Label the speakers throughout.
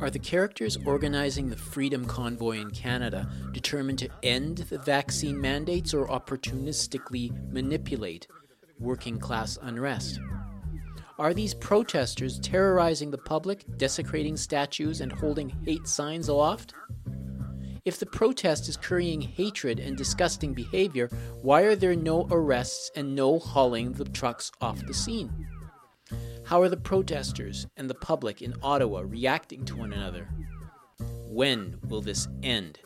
Speaker 1: Are the characters organizing the Freedom Convoy in Canada determined to end the vaccine mandates or opportunistically manipulate working class unrest? Are these protesters terrorizing the public, desecrating statues, and holding hate signs aloft? If the protest is currying hatred and disgusting behavior, why are there no arrests and no hauling the trucks off the scene? How are the protesters and the public in Ottawa reacting to one another? When will this end?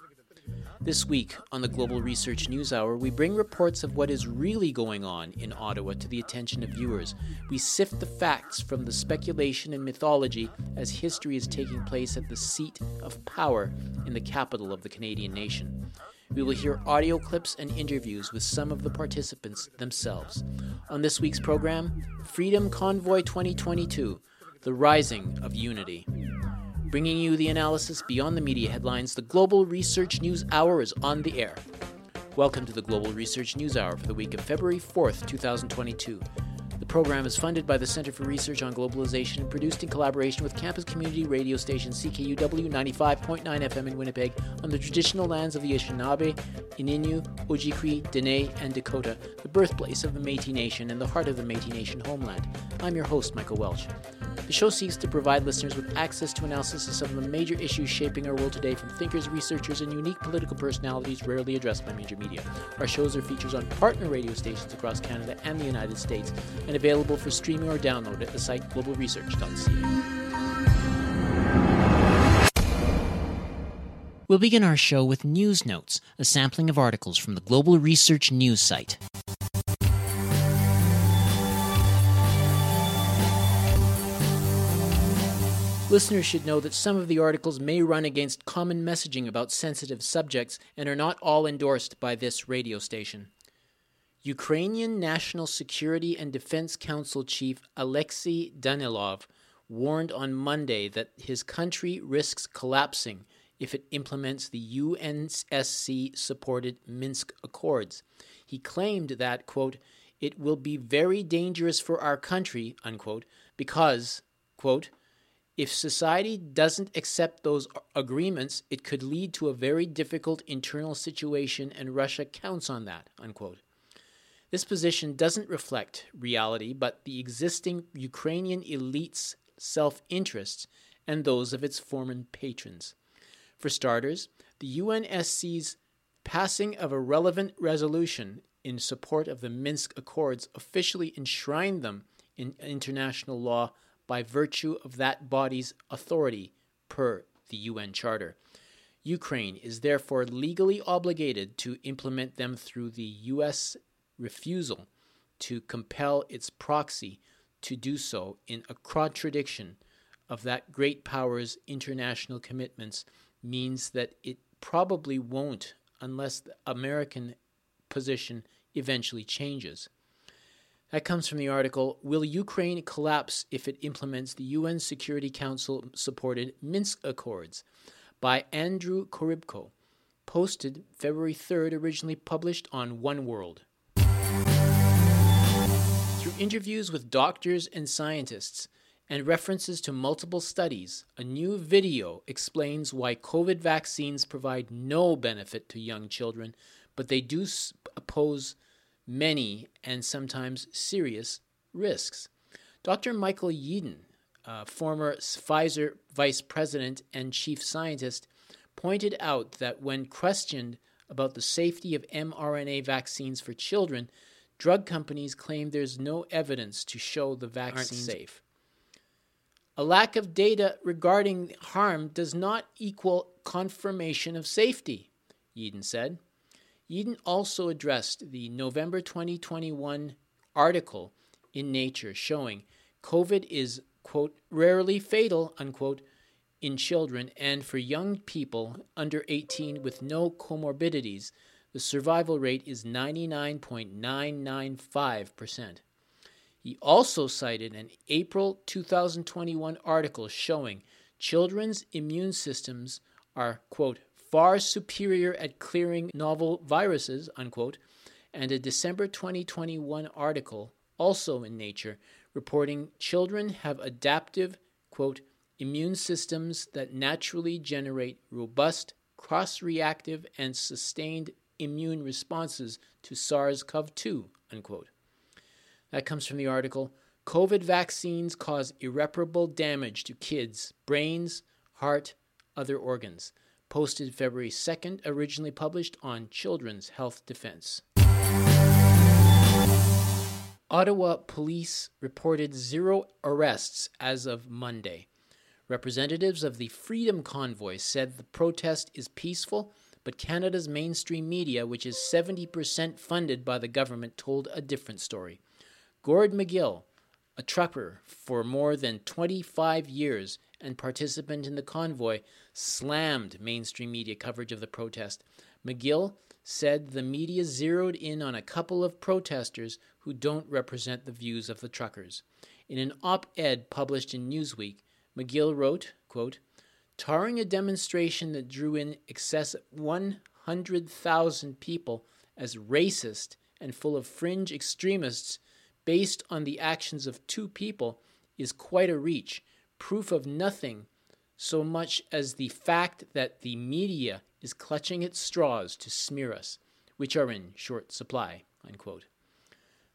Speaker 1: This week on the Global Research News Hour, we bring reports of what is really going on in Ottawa to the attention of viewers. We sift the facts from the speculation and mythology as history is taking place at the seat of power in the capital of the Canadian nation. We will hear audio clips and interviews with some of the participants themselves. On this week's program, Freedom Convoy 2022 The Rising of Unity. Bringing you the analysis beyond the media headlines, the Global Research News Hour is on the air. Welcome to the Global Research News Hour for the week of February 4th, 2022. The program is funded by the Center for Research on Globalization and produced in collaboration with campus community radio station CKUW 95.9 FM in Winnipeg on the traditional lands of the Anishinaabe, Ininu, Ojibwe, Dene, and Dakota, the birthplace of the Métis Nation and the heart of the Métis Nation homeland. I'm your host, Michael Welch. The show seeks to provide listeners with access to analysis of some of the major issues shaping our world today from thinkers, researchers, and unique political personalities rarely addressed by major media. Our shows are features on partner radio stations across Canada and the United States and available for streaming or download at the site globalresearch.ca. We'll begin our show with News Notes, a sampling of articles from the Global Research News site. Listeners should know that some of the articles may run against common messaging about sensitive subjects and are not all endorsed by this radio station. Ukrainian National Security and Defense Council Chief Alexei Danilov warned on Monday that his country risks collapsing if it implements the UNSC supported Minsk Accords. He claimed that, quote, it will be very dangerous for our country, unquote, because, quote, if society doesn't accept those agreements, it could lead to a very difficult internal situation, and Russia counts on that. Unquote. This position doesn't reflect reality, but the existing Ukrainian elite's self interests and those of its former patrons. For starters, the UNSC's passing of a relevant resolution in support of the Minsk Accords officially enshrined them in international law by virtue of that body's authority per the UN Charter. Ukraine is therefore legally obligated to implement them through the U.S. refusal to compel its proxy to do so in a contradiction of that great power's international commitments means that it probably won't unless the American position eventually changes. That comes from the article Will Ukraine Collapse If It Implements the UN Security Council Supported Minsk Accords? by Andrew Korybko, posted February 3rd, originally published on One World. Interviews with doctors and scientists and references to multiple studies, a new video explains why COVID vaccines provide no benefit to young children, but they do pose many and sometimes serious risks. Dr. Michael Yeadon, uh, former Pfizer vice president and chief scientist, pointed out that when questioned about the safety of mRNA vaccines for children, drug companies claim there's no evidence to show the vaccine safe. A lack of data regarding harm does not equal confirmation of safety, Yeadon said. Yeadon also addressed the November 2021 article in Nature showing COVID is, quote, rarely fatal, unquote, in children and for young people under 18 with no comorbidities, the survival rate is 99.995%. He also cited an April 2021 article showing children's immune systems are, quote, far superior at clearing novel viruses, unquote, and a December 2021 article also in Nature, reporting children have adaptive, quote, immune systems that naturally generate robust, cross reactive, and sustained immune responses to SARS CoV 2, unquote. That comes from the article COVID vaccines cause irreparable damage to kids' brains, heart, other organs. Posted February 2nd, originally published on Children's Health Defense. Ottawa police reported zero arrests as of Monday. Representatives of the Freedom Convoy said the protest is peaceful, but Canada's mainstream media, which is 70% funded by the government, told a different story. Gord McGill, a trucker for more than 25 years and participant in the convoy, slammed mainstream media coverage of the protest. McGill said the media zeroed in on a couple of protesters who don't represent the views of the truckers. In an op ed published in Newsweek, McGill wrote, quote, Tarring a demonstration that drew in excess of 100,000 people as racist and full of fringe extremists based on the actions of two people is quite a reach, proof of nothing so much as the fact that the media is clutching its straws to smear us, which are in short supply. Unquote.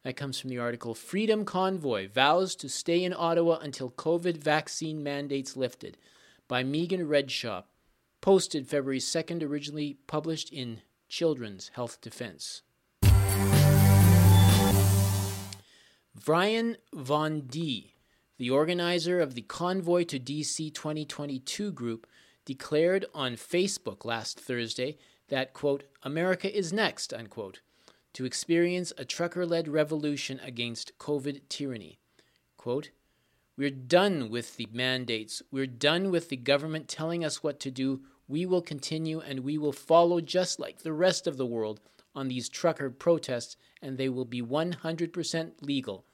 Speaker 1: That comes from the article Freedom Convoy vows to stay in Ottawa until COVID vaccine mandates lifted by Megan Redshaw, posted February 2nd, originally published in Children's Health Defense. Brian Von D, the organizer of the Convoy to DC 2022 group, declared on Facebook last Thursday that, quote, America is next, unquote, to experience a trucker led revolution against COVID tyranny. Quote, We're done with the mandates. We're done with the government telling us what to do. We will continue and we will follow just like the rest of the world on these trucker protests, and they will be 100% legal.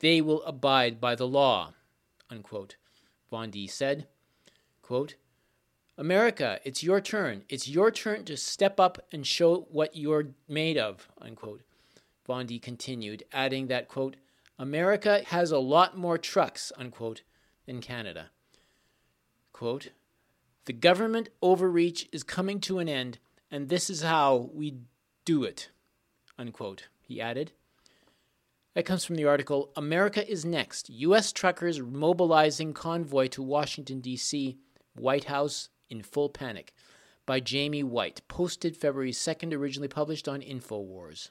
Speaker 1: They will abide by the law, unquote. Bondi said, quote, America, it's your turn. It's your turn to step up and show what you're made of, unquote. Bondi continued, adding that, quote, America has a lot more trucks, unquote, than Canada. Quote, the government overreach is coming to an end, and this is how we do it, unquote, he added. That comes from the article America is Next U.S. Truckers Mobilizing Convoy to Washington, D.C., White House in Full Panic by Jamie White, posted February 2nd, originally published on InfoWars.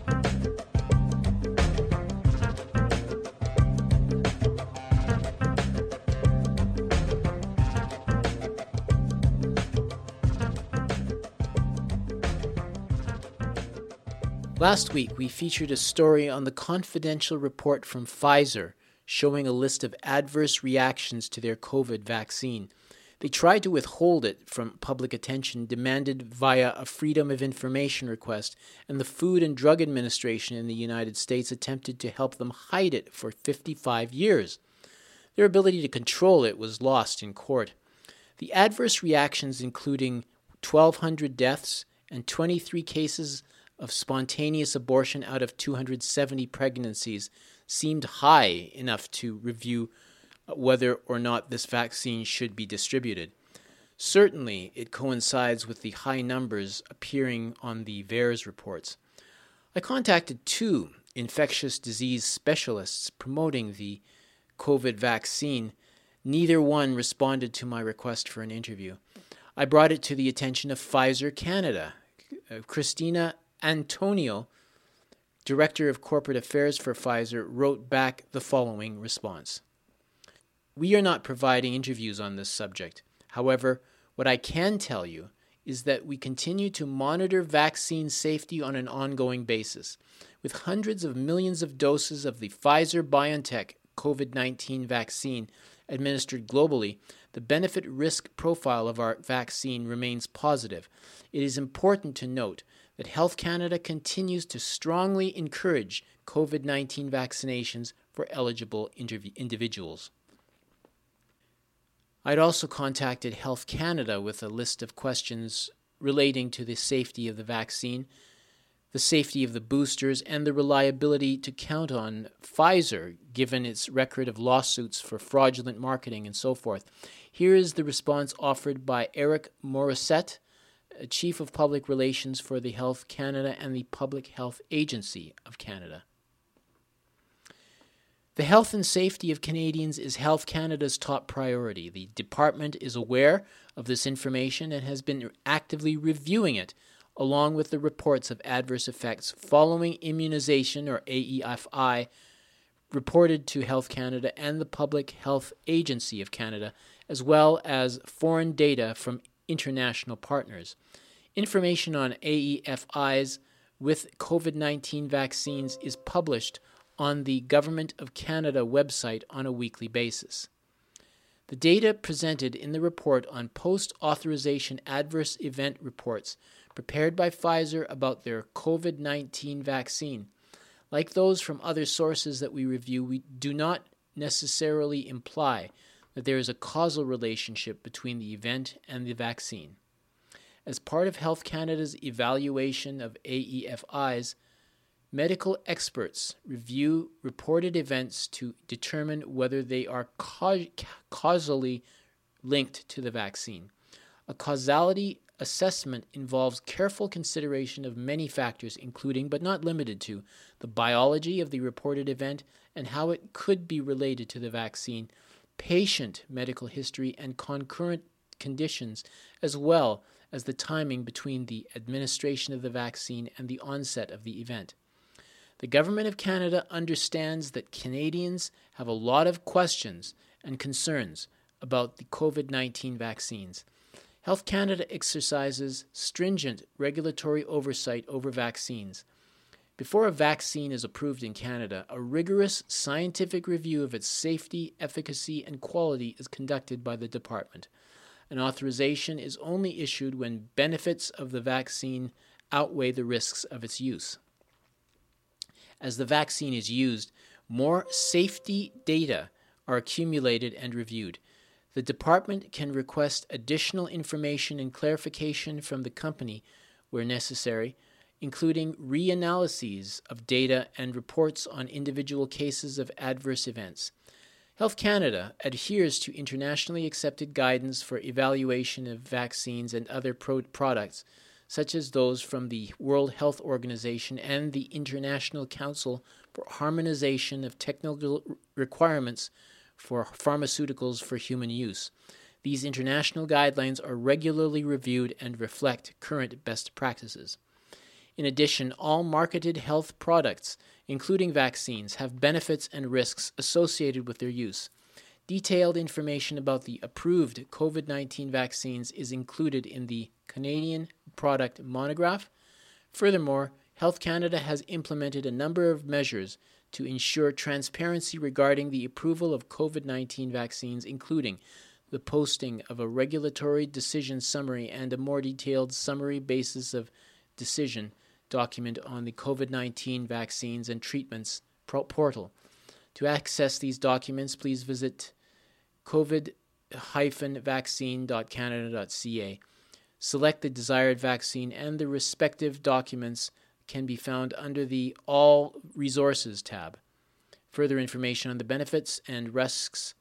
Speaker 1: Last week, we featured a story on the confidential report from Pfizer showing a list of adverse reactions to their COVID vaccine. They tried to withhold it from public attention, demanded via a Freedom of Information request, and the Food and Drug Administration in the United States attempted to help them hide it for 55 years. Their ability to control it was lost in court. The adverse reactions, including 1,200 deaths and 23 cases of spontaneous abortion out of 270 pregnancies seemed high enough to review whether or not this vaccine should be distributed. Certainly, it coincides with the high numbers appearing on the VAERS reports. I contacted two infectious disease specialists promoting the COVID vaccine. Neither one responded to my request for an interview. I brought it to the attention of Pfizer Canada. Uh, Christina Antoniou, Director of Corporate Affairs for Pfizer, wrote back the following response We are not providing interviews on this subject. However, what I can tell you is that we continue to monitor vaccine safety on an ongoing basis. With hundreds of millions of doses of the Pfizer BioNTech COVID 19 vaccine administered globally, the benefit risk profile of our vaccine remains positive. It is important to note that Health Canada continues to strongly encourage COVID 19 vaccinations for eligible individuals. I'd also contacted Health Canada with a list of questions relating to the safety of the vaccine, the safety of the boosters, and the reliability to count on Pfizer, given its record of lawsuits for fraudulent marketing and so forth. Here is the response offered by Eric Morrissette, Chief of Public Relations for the Health Canada and the Public Health Agency of Canada. The health and safety of Canadians is Health Canada's top priority. The department is aware of this information and has been actively reviewing it, along with the reports of adverse effects following immunization or AEFI reported to Health Canada and the Public Health Agency of Canada, as well as foreign data from international partners. Information on AEFIs with COVID 19 vaccines is published on the Government of Canada website on a weekly basis. The data presented in the report on post authorization adverse event reports prepared by Pfizer about their COVID 19 vaccine, like those from other sources that we review, we do not necessarily imply that there is a causal relationship between the event and the vaccine. As part of Health Canada's evaluation of AEFIs, Medical experts review reported events to determine whether they are ca- causally linked to the vaccine. A causality assessment involves careful consideration of many factors, including but not limited to the biology of the reported event and how it could be related to the vaccine, patient medical history, and concurrent conditions, as well as the timing between the administration of the vaccine and the onset of the event. The Government of Canada understands that Canadians have a lot of questions and concerns about the COVID 19 vaccines. Health Canada exercises stringent regulatory oversight over vaccines. Before a vaccine is approved in Canada, a rigorous scientific review of its safety, efficacy, and quality is conducted by the department. An authorization is only issued when benefits of the vaccine outweigh the risks of its use as the vaccine is used, more safety data are accumulated and reviewed. The department can request additional information and clarification from the company where necessary, including reanalyses of data and reports on individual cases of adverse events. Health Canada adheres to internationally accepted guidance for evaluation of vaccines and other pro- products such as those from the World Health Organization and the International Council for Harmonization of Technical Requirements for Pharmaceuticals for Human Use. These international guidelines are regularly reviewed and reflect current best practices. In addition, all marketed health products, including vaccines, have benefits and risks associated with their use. Detailed information about the approved COVID 19 vaccines is included in the Canadian Product Monograph. Furthermore, Health Canada has implemented a number of measures to ensure transparency regarding the approval of COVID 19 vaccines, including the posting of a regulatory decision summary and a more detailed summary basis of decision document on the COVID 19 vaccines and treatments portal. To access these documents, please visit covid-vaccine.canada.ca. Select the desired vaccine, and the respective documents can be found under the All Resources tab. Further information on the benefits and risks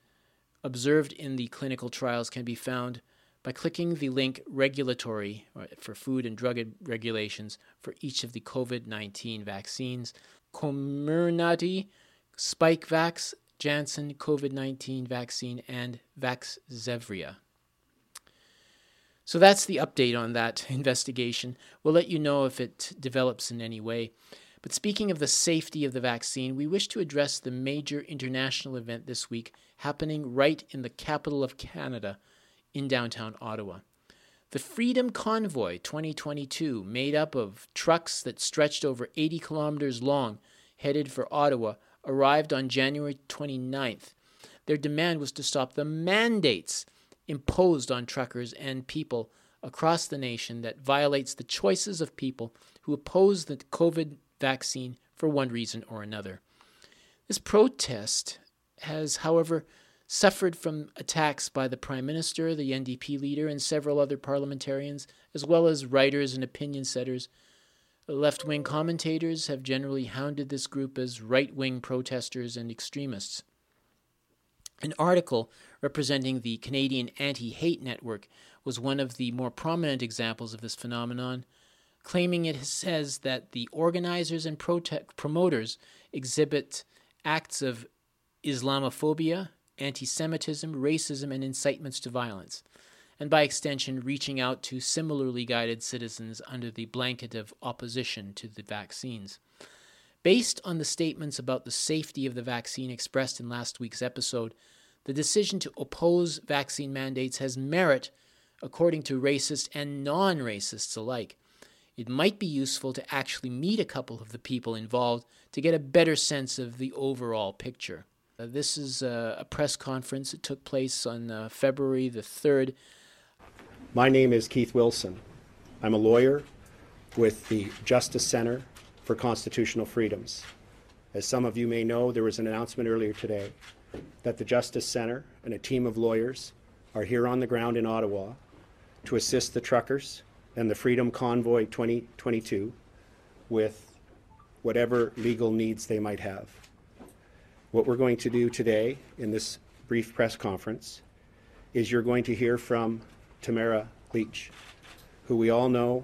Speaker 1: observed in the clinical trials can be found by clicking the link Regulatory for Food and Drug Regulations for each of the COVID 19 vaccines, Comirnaty, Spikevax, Janssen COVID 19 vaccine, and Vaxzevria. So that's the update on that investigation. We'll let you know if it develops in any way. But speaking of the safety of the vaccine, we wish to address the major international event this week happening right in the capital of Canada, in downtown Ottawa. The Freedom Convoy 2022, made up of trucks that stretched over 80 kilometers long, headed for Ottawa, arrived on January 29th. Their demand was to stop the mandates imposed on truckers and people across the nation that violates the choices of people who oppose the COVID vaccine for one reason or another. This protest has, however, suffered from attacks by the Prime Minister, the NDP leader, and several other parliamentarians, as well as writers and opinion setters. Left wing commentators have generally hounded this group as right wing protesters and extremists. An article representing the Canadian Anti Hate Network was one of the more prominent examples of this phenomenon, claiming it says that the organizers and prote- promoters exhibit acts of Islamophobia, anti Semitism, racism, and incitements to violence, and by extension, reaching out to similarly guided citizens under the blanket of opposition to the vaccines. Based on the statements about the safety of the vaccine expressed in last week's episode, the decision to oppose vaccine mandates has merit according to racists and non racists alike. It might be useful to actually meet a couple of the people involved to get a better sense of the overall picture. Uh, this is a, press conference that took place on uh, February the 3rd.
Speaker 2: My name is Keith Wilson. I'm a lawyer with the Justice Center for Constitutional Freedoms. As some of you may know, there was an announcement earlier today that the Justice Center and a team of lawyers are here on the ground in Ottawa to assist the truckers and the Freedom Convoy 2022 with whatever legal needs they might have. What we're going to do today in this brief press conference is you're going to hear from Tamara Lich, who we all know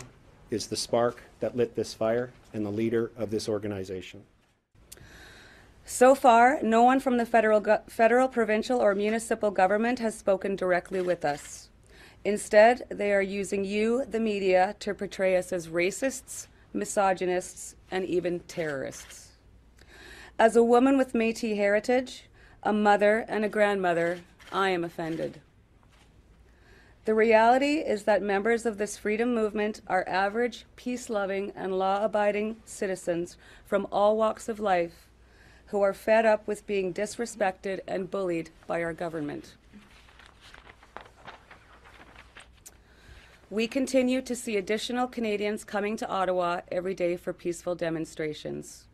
Speaker 2: is the spark that lit this fire and the leader of this organization.
Speaker 3: So far, no one from the federal, federal, provincial, or municipal government has spoken directly with us. Instead, they are using you, the media, to portray us as racists, misogynists, and even terrorists. As a woman with Metis heritage, a mother, and a grandmother, I am offended. The reality is that members of this freedom movement are average, peace loving, and law abiding citizens from all walks of life who are fed up with being disrespected and bullied by our government. We continue to see additional Canadians coming to Ottawa every day for peaceful demonstrations.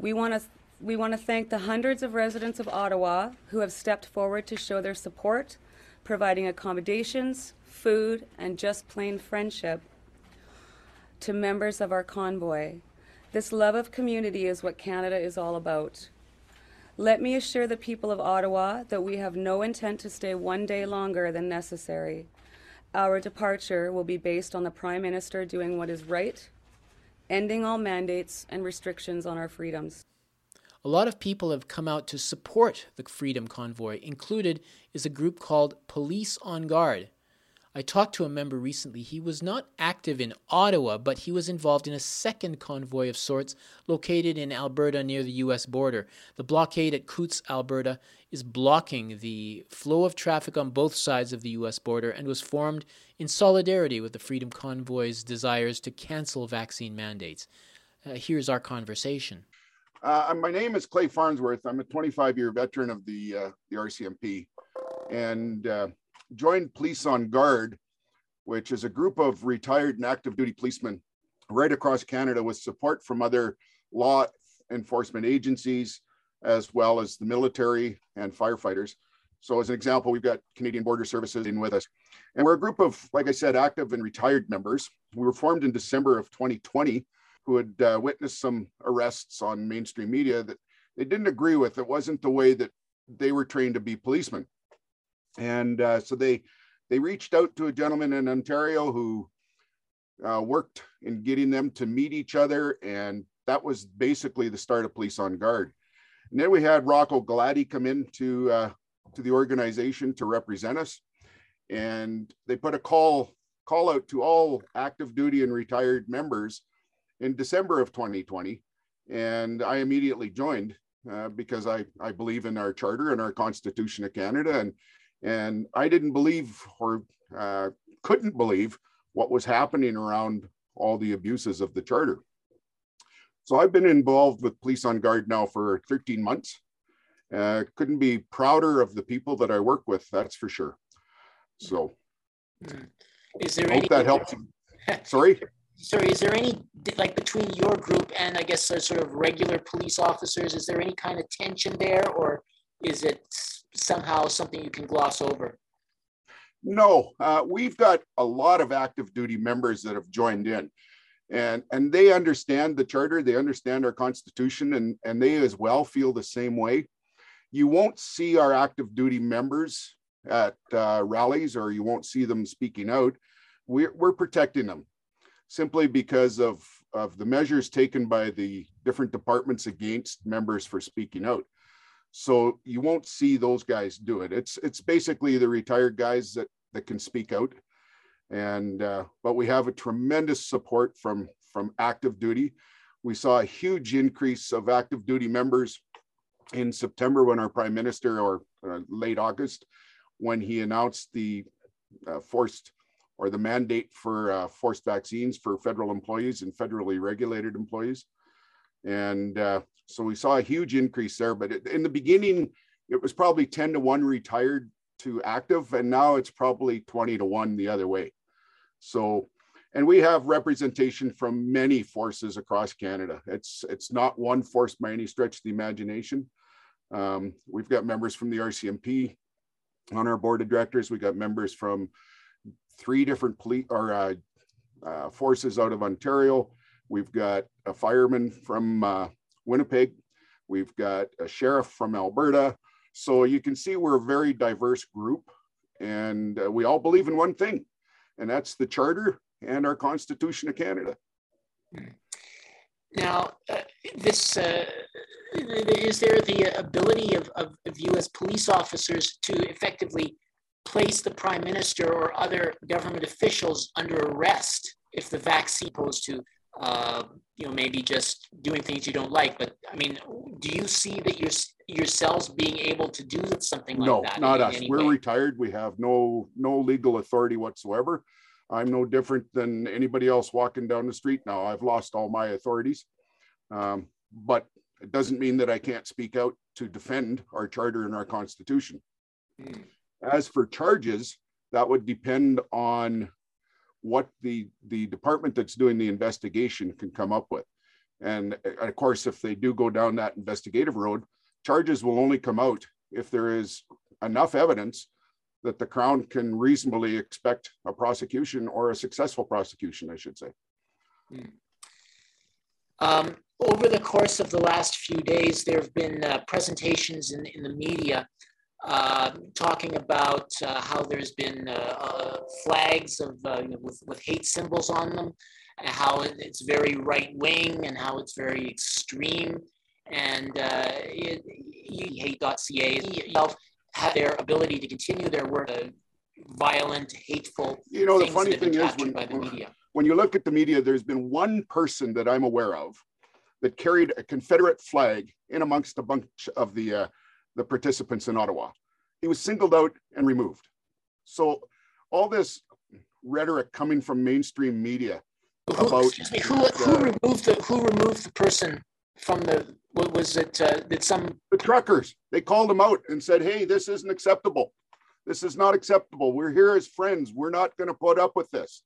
Speaker 3: We want to we want to thank the hundreds of residents of Ottawa who have stepped forward to show their support, providing accommodations, food, and just plain friendship to members of our convoy. This love of community is what Canada is all about. Let me assure the people of Ottawa that we have no intent to stay one day longer than necessary. Our departure will be based on the Prime Minister doing what is right, ending all mandates and restrictions on our freedoms.
Speaker 1: A lot of people have come out to support the Freedom Convoy. Included is a group called Police on Guard. I talked to a member recently. He was not active in Ottawa, but he was involved in a second convoy of sorts located in Alberta near the U.S. border. The blockade at Coutts, Alberta, is blocking the flow of traffic on both sides of the U.S. border and was formed in solidarity with the Freedom Convoy's desires to cancel vaccine mandates. Uh, here's our conversation.
Speaker 4: Uh, my name is Clay Farnsworth. I'm a 25 year veteran of the, uh, the RCMP. And uh, joined Police on Guard, which is a group of retired and active duty policemen right across Canada with support from other law enforcement agencies, as well as the military and firefighters. So, as an example, we've got Canadian Border Services in with us. And we're a group of, like I said, active and retired members. We were formed in December of 2020 who had uh, witnessed some arrests on mainstream media that they didn't agree with. It wasn't the way that they were trained to be policemen and uh, so they they reached out to a gentleman in Ontario who uh, worked in getting them to meet each other, and that was basically the start of Police on Guard. And then we had Rocco Galati come in to uh, to the organization to represent us, and they put a call call out to all active duty and retired members in December of 2020, and I immediately joined uh, because I, I believe in our charter and our Constitution of Canada. And and I didn't believe or uh, couldn't believe what was happening around all the abuses of the charter. So I've been involved with Police on Guard now for 13 months. Uh, couldn't be prouder of the people that I work with, that's for sure. So.
Speaker 1: Hmm.
Speaker 5: Is there
Speaker 4: Hope
Speaker 5: any
Speaker 4: that helps. Sorry?
Speaker 5: Sorry, is there any like between your group and I guess sort of regular police officers? Is there any kind of tension there, or is it somehow something you can gloss over?
Speaker 4: No, uh, we've got a lot of active duty members that have joined in, and and they understand the charter, they understand our constitution, and and they as well feel the same way. You won't see our active duty members at uh, rallies, or you won't see them speaking out. We're we're protecting them simply because of of the measures taken by the different departments against members for speaking out. So you won't see those guys do it. It's it's basically the retired guys that that can speak out, and uh, but we have a tremendous support from from active duty. We saw a huge increase of active duty members in September when our prime minister, or uh, late August, when he announced the uh, forced or the mandate for uh, forced vaccines for federal employees and federally regulated employees. And uh, so we saw a huge increase there. But in the beginning, it was probably 10 to 1 retired to active, and now it's probably 20 to 1 the other way. So, and we have representation from many forces across Canada. It's it's not one force by any stretch of the imagination. Um, we've got members from the RCMP on our board of directors. We got members from three different police or uh, uh, forces out of Ontario. We've got a fireman from uh, Winnipeg. We've got a sheriff from Alberta. So you can see we're a very diverse group and uh, we all believe in one thing, and that's the Charter and our Constitution of Canada.
Speaker 5: Now, uh, this uh, is there the ability of, of, of as police officers to effectively place the prime minister or other government officials under arrest if the vaccine opposed to uh, you know maybe just doing things you don't like but i mean do you see that you're yourselves being able to do something like
Speaker 4: no,
Speaker 5: that
Speaker 4: not us. we're way? retired. We have no no legal authority whatsoever. I'm no different than anybody else walking down the street. Now i've lost all my authorities um, but it doesn't mean that i can't speak out to defend our charter and our constitution. Mm. as for charges that would depend on what the the department that's doing the investigation can come up with and uh, of course if they do go down that investigative road charges will only come out if there is enough evidence that the crown can reasonably expect a prosecution or a successful prosecution i should say
Speaker 5: hmm. um, over the course of the last few days there have been uh, presentations in, in the media uh, talking about uh, how there's been uh, uh flags of uh, you know, with, with hate symbols on them, and how it's very right wing and how it's very extreme. And uh, it, hate.ca have their ability to continue their work, violent, hateful.
Speaker 4: You know, the funny thing is when, when you look at the media, there's been one person that I'm aware of that carried a Confederate flag in amongst a bunch of the the participants in Ottawa. He was singled out and removed. So all this rhetoric coming from mainstream media
Speaker 5: who, about me, who, who removed the who removed the person from the what was it uh, that some
Speaker 4: the truckers they called him out and said hey this isn't acceptable this is not acceptable we're here as friends we're not going to put up with this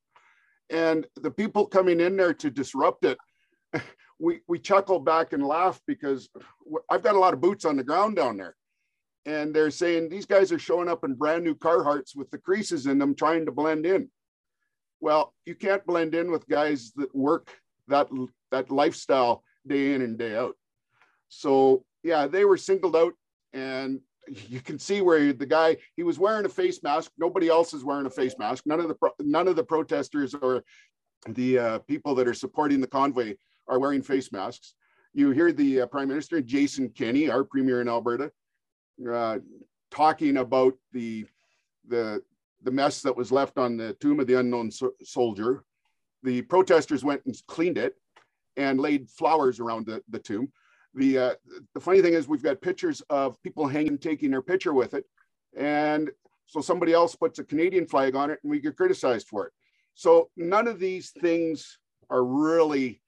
Speaker 4: and the people coming in there to disrupt it we we chuckle back and laugh because I've got a lot of boots on the ground down there. And they're saying these guys are showing up in brand new Carhartts with the creases in them trying to blend in. Well, you can't blend in with guys that work that that lifestyle day in and day out. So yeah, they were singled out and you can see where the guy he was wearing a face mask nobody else is wearing a face mask none of the none of the protesters or the uh, people that are supporting the convoy are wearing face masks. You hear the uh, Prime Minister, Jason Kenney, our Premier in Alberta, uh, talking about the, the, the mess that was left on the tomb of the unknown so soldier. The protesters went and cleaned it and laid flowers around the, the tomb. The, uh, the funny thing is we've got pictures of people hanging, taking their picture with it. And so somebody else puts a Canadian flag on it and we get criticized for it. So none of these things are really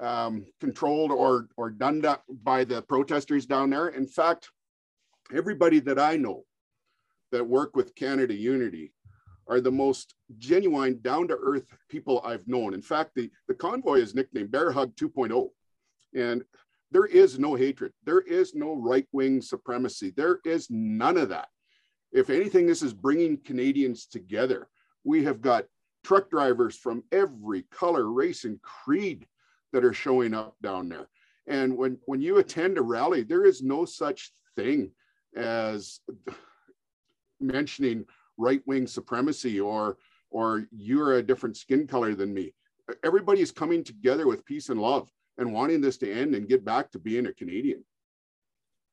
Speaker 4: um, controlled or, or done by the protesters down there. In fact, everybody that I know that work with Canada Unity are the most genuine, down to earth people I've known. In fact, the, the convoy is nicknamed Bear Hug 2.0. And there is no hatred, there is no right wing supremacy, there is none of that. If anything, this is bringing Canadians together. We have got truck drivers from every color, race, and creed that are showing up down there. And when, when you attend a rally, there is no such thing as mentioning right wing supremacy or or you're a different skin color than me. Everybody is coming together with peace and love and wanting this to end and get back to being a Canadian.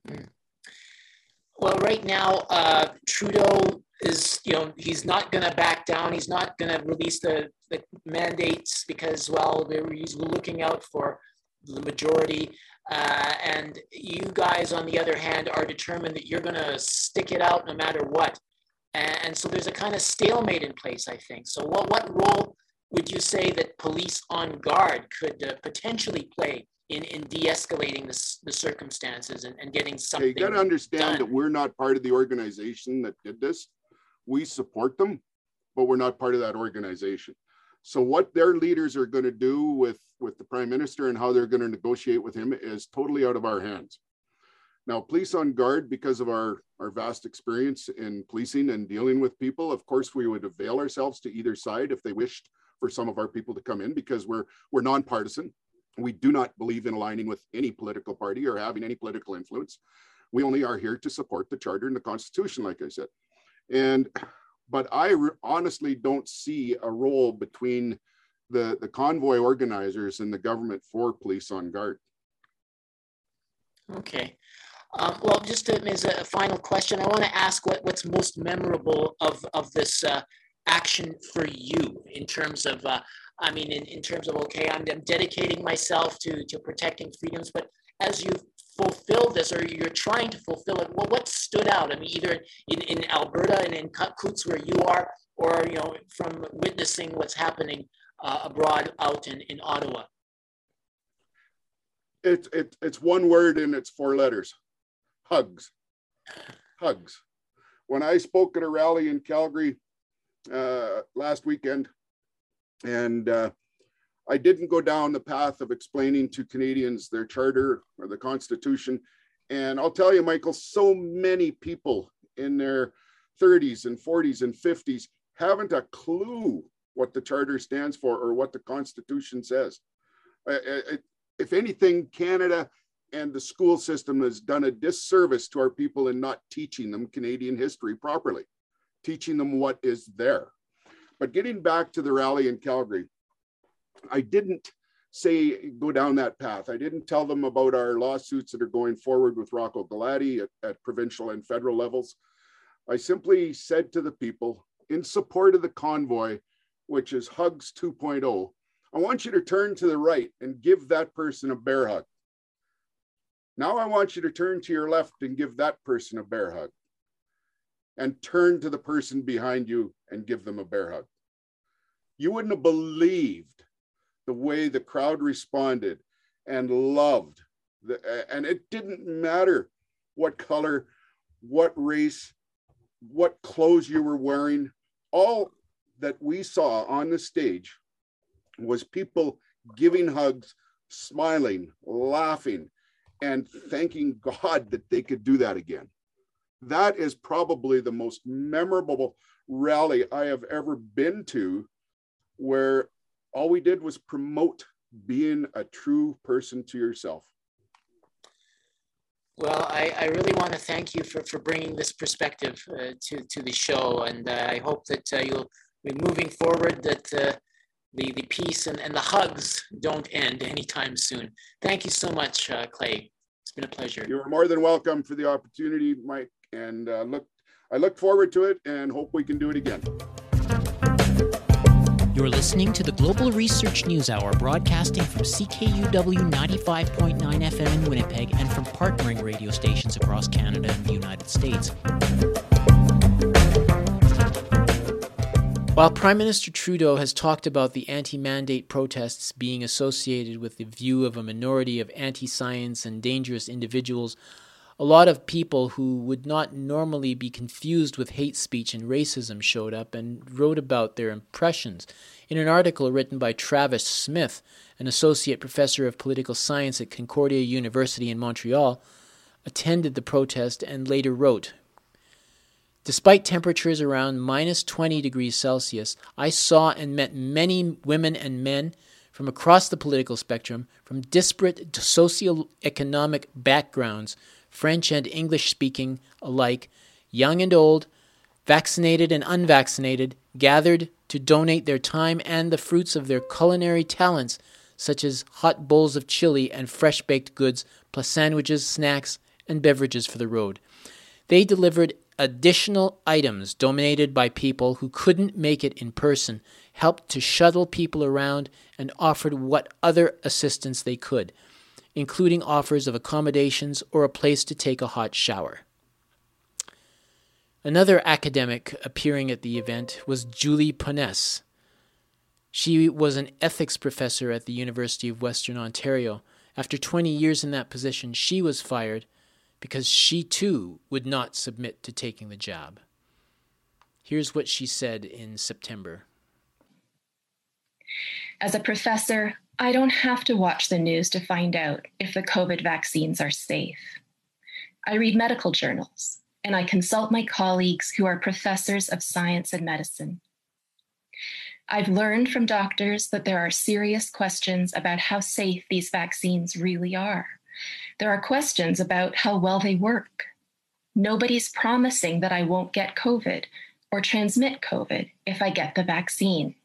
Speaker 5: Hmm. Well, right now, uh, Trudeau is, you know, he's not going to back down. He's not going to release the, the mandates because, well, he's looking out for the majority. Uh, and you guys, on the other hand, are determined that you're going to stick it out no matter what. And, and, so there's a kind of stalemate in place, I think. So, what, what role would you say that police on guard could uh, potentially play in, in de-escalating the, the circumstances and, and getting something
Speaker 4: You got to understand done? that we're not part of the organization that did this. We support them, but we're not part of that organization. So what their leaders are going to do with, with the prime minister and how they're going to negotiate with him is totally out of our hands. Now, police on guard, because of our, our vast experience in policing and dealing with people, of course, we would avail ourselves to either side if they wished for some of our people to come in because we're, we're nonpartisan. We do not believe in aligning with any political party or having any political influence. We only are here to support the charter and the constitution, like I said. And but I honestly don't see a role between the, the convoy organizers and the government for police on guard.
Speaker 5: Okay. Um, well, just to, as a final question, I want to ask what, what's most memorable of, of this uh, action for you in terms of, uh, I mean, in, in terms of, okay, I'm, I'm dedicating myself to, to protecting freedoms, but as you fulfill this or you're trying to fulfill it, well, what stood out? I mean, either in, in Alberta and in Coutts where you are, or, you know, from witnessing what's happening uh, abroad out in, in Ottawa?
Speaker 4: It's, it, it's one word and it's four letters, hugs, hugs. When I spoke at a rally in Calgary uh, last weekend, and uh, I didn't go down the path of explaining to Canadians their charter or the Constitution. And I'll tell you, Michael, so many people in their 30s and 40s and 50s haven't a clue what the charter stands for or what the Constitution says. If anything, Canada and the school system has done a disservice to our people in not teaching them Canadian history properly, teaching them what is there. But getting back to the rally in Calgary, I didn't say go down that path. I didn't tell them about our lawsuits that are going forward with Rocco Galati at, at provincial and federal levels. I simply said to the people in support of the convoy, which is Hugs 2.0, I want you to turn to the right and give that person a bear hug. Now I want you to turn to your left and give that person a bear hug. And turn to the person behind you and give them a bear hug. You wouldn't have believed the way the crowd responded and loved the, and it didn't matter what color what race what clothes you were wearing. All that we saw on the stage was people giving hugs smiling laughing and thanking god that they could do that again. That is probably the most memorable rally i have ever been to where all we did was promote being a true person to yourself.
Speaker 5: Well, I, I really want to thank you for, for bringing this perspective uh, to, to the show. And uh, I hope that uh, you'll be moving forward, that uh, the, the peace and, and the hugs don't end anytime soon. Thank you so much, uh, Clay. It's been a pleasure.
Speaker 4: You're more than welcome for the opportunity, Mike. And uh, look, I look forward to it and hope we can do it again.
Speaker 5: You're listening to the Global Research News Hour, broadcasting from CKUW 95.9 FM in Winnipeg and from partnering radio stations across Canada and the United States.
Speaker 1: While Prime Minister Trudeau has talked about the anti mandate protests being associated with the view of a minority of anti science and dangerous individuals, a lot of people who would not normally be confused with hate speech and racism showed up and wrote about their impressions. In an article written by Travis Smith, an associate professor of political science at Concordia University in Montreal, attended the protest and later wrote Despite temperatures around minus 20 degrees Celsius, I saw and met many women and men from across the political spectrum, from disparate socioeconomic backgrounds, French and English speaking alike, young and old, vaccinated and unvaccinated, gathered to donate their time and the fruits of their culinary talents, such as hot bowls of chili and fresh baked goods, plus sandwiches, snacks, and beverages for the road. They delivered additional items donated by people who couldn't make it in person, helped to shuttle people around, and offered what other assistance they could, including offers of accommodations or a place to take a hot shower. Another academic appearing at the event was Julie Ponesse. She was an ethics professor at the University of Western Ontario. After 20 years in that position, she was fired because she too would not submit to taking the job. Here's what she said in September.
Speaker 6: As a professor, I don't have to watch the news to find out if the COVID vaccines are safe. I read medical journals and I consult my colleagues who are professors of science and medicine. I've learned from doctors that there are serious questions about how safe these vaccines really are. There are questions about how well they work. Nobody's promising that I won't get COVID or transmit COVID if I get the vaccine.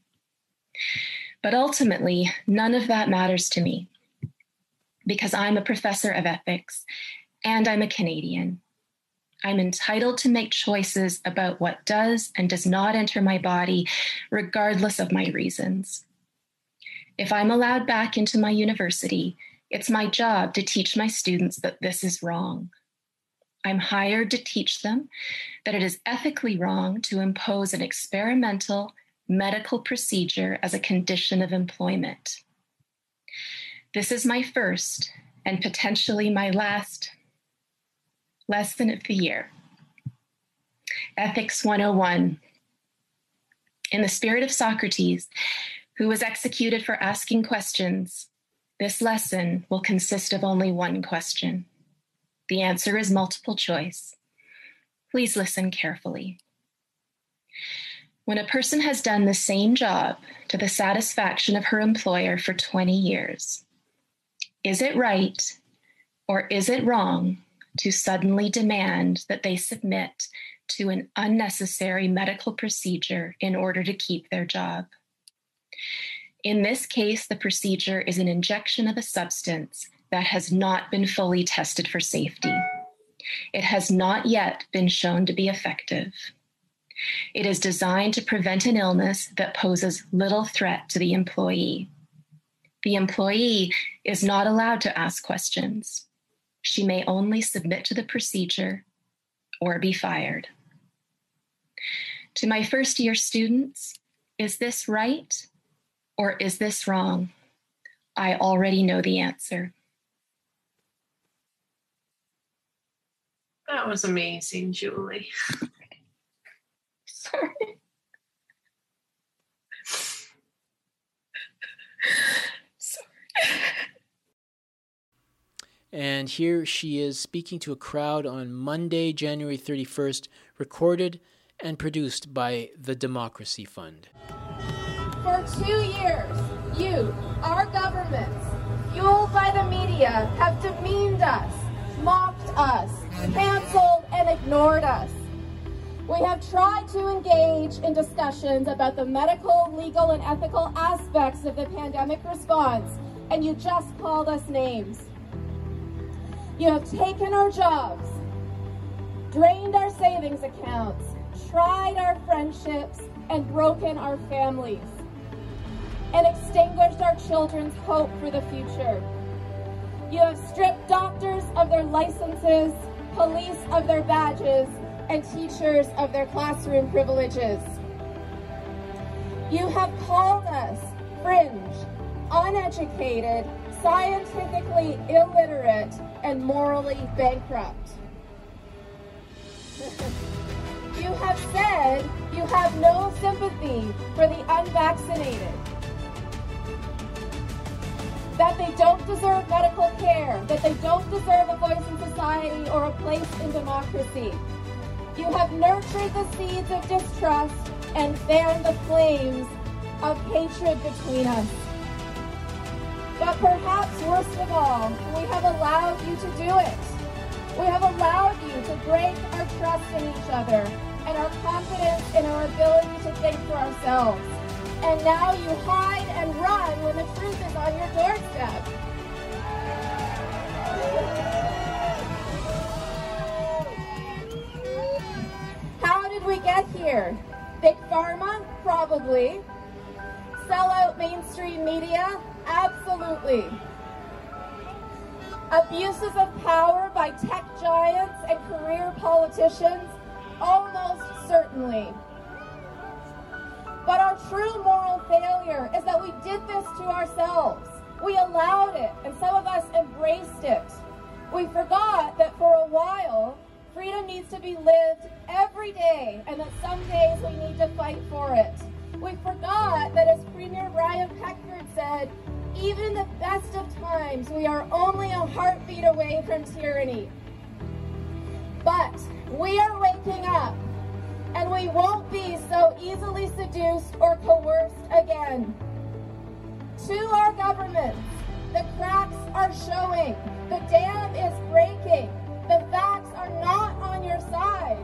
Speaker 6: But ultimately, none of that matters to me because I'm a professor of ethics and I'm a Canadian. I'm entitled to make choices about what does and does not enter my body, regardless of my reasons. If I'm allowed back into my university, it's my job to teach my students that this is wrong. I'm hired to teach them that it is ethically wrong to impose an experimental medical procedure as a condition of employment. This is my first and potentially my last lesson of the year. Ethics 101. In the spirit of Socrates, who was executed for asking questions, this lesson will consist of only one question. The answer is multiple choice. Please listen carefully. When a person has done the same job to the satisfaction of her employer for 20 years, is it right or is it wrong to suddenly demand that they submit to an unnecessary medical procedure in order to keep their job? In this case, the procedure is an injection of a substance that has not been fully tested for safety. It has not yet been shown to be effective. It is designed to prevent an illness that poses little threat to the employee. The employee is not allowed to ask questions. She may only submit to the procedure or be fired. To my first year students, is this right or is this wrong? I already know the answer.
Speaker 7: That was amazing, Julie.
Speaker 6: Sorry. Sorry.
Speaker 1: And here she is speaking to a crowd on Monday, January 31st, recorded and produced by the Democracy Fund.
Speaker 8: For two years, you, our governments, fueled by the media, have demeaned us, mocked us, canceled, and ignored us. We have tried to engage in discussions about the medical, legal, and ethical aspects of the pandemic response, and you just called us names. You have taken our jobs, drained our savings accounts, tried our friendships, and broken our families and extinguished our children's hope for the future. You have stripped doctors of their licenses, police of their badges, and teachers of their classroom privileges. You have called us fringe, uneducated, scientifically illiterate and morally bankrupt. you have said you have no sympathy for the unvaccinated, that they don't deserve medical care, that they don't deserve a voice in society or a place in democracy. You have nurtured the seeds of distrust and fanned the flames of hatred between us. But perhaps worst of all, we have allowed you to do it. We have allowed you to break our trust in each other and our confidence in our ability to think for ourselves. And now you hide and run when the truth is on your doorstep. Big Pharma? Probably. Sell out mainstream media? Absolutely. Abuses of power by tech giants and career politicians? Almost certainly. But our true moral failure is that we did this to ourselves. We allowed it, and some of us embraced it. We forgot that for a while, freedom needs to be lived every day, and that some days we need to fight for it. We forgot that, as Premier Brian Peckford said, even in the best of times, we are only a heartbeat away from tyranny. But we are waking up, and we won't be so easily seduced or coerced again. To our governments, the cracks are showing, the dam is breaking, the facts are not on your side.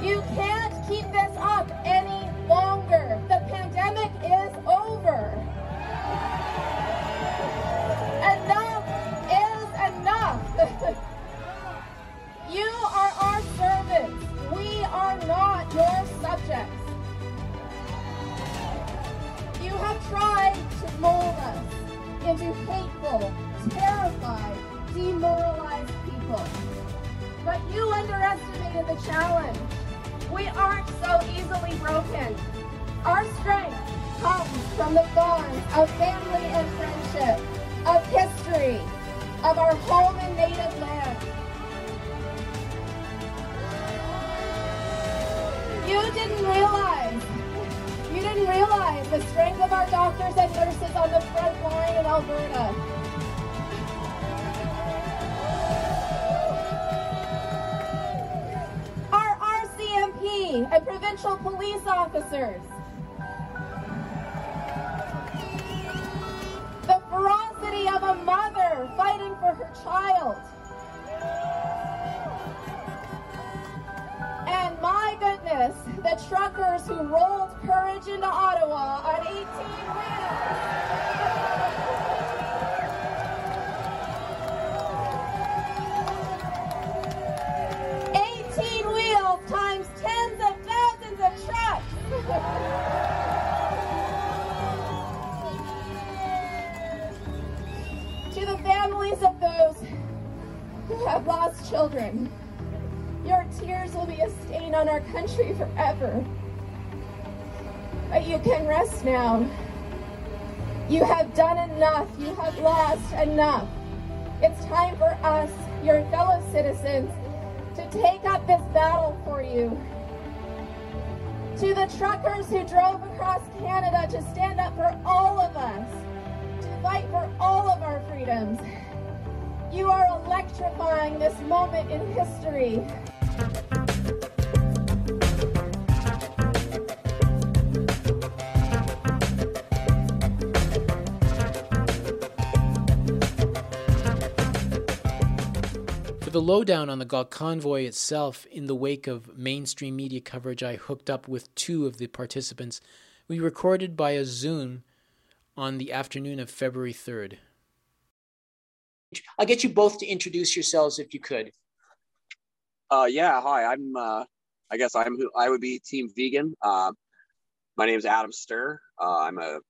Speaker 8: You can't keep this up any longer. The pandemic is over. Enough is enough. you are our servants. We are not your subjects. You have tried to into hateful, terrified, demoralized people. But you underestimated the challenge. We aren't so easily broken. Our strength comes from the bonds of family and friendship, of history, of our home and native land. The strength of our doctors and nurses on the front line in Alberta. Our RCMP and provincial police officers. The ferocity of a mother fighting for her child. The truckers who rolled courage into Ottawa on 18 wheels. 18 wheels times tens of thousands of trucks. to the families of those who have lost children, will be a stain on our country forever. But you can rest now. You have done enough. You have lost enough. It's time for us, your fellow citizens, to take up this battle for you. To the truckers who drove across Canada to stand up for all of us, to fight for all of our freedoms. You are electrifying this moment in history.
Speaker 1: The lowdown on the Gulf convoy itself, in the wake of mainstream media coverage, I hooked up with two of the participants. We recorded by a Zoom on the afternoon of February 3rd. I'll get you both to introduce yourselves if you could.
Speaker 9: Uh, yeah, hi. I'm. Uh, I guess I'm. Who I would be Team Vegan. Uh, my name is Adam Stir. Uh, I'm a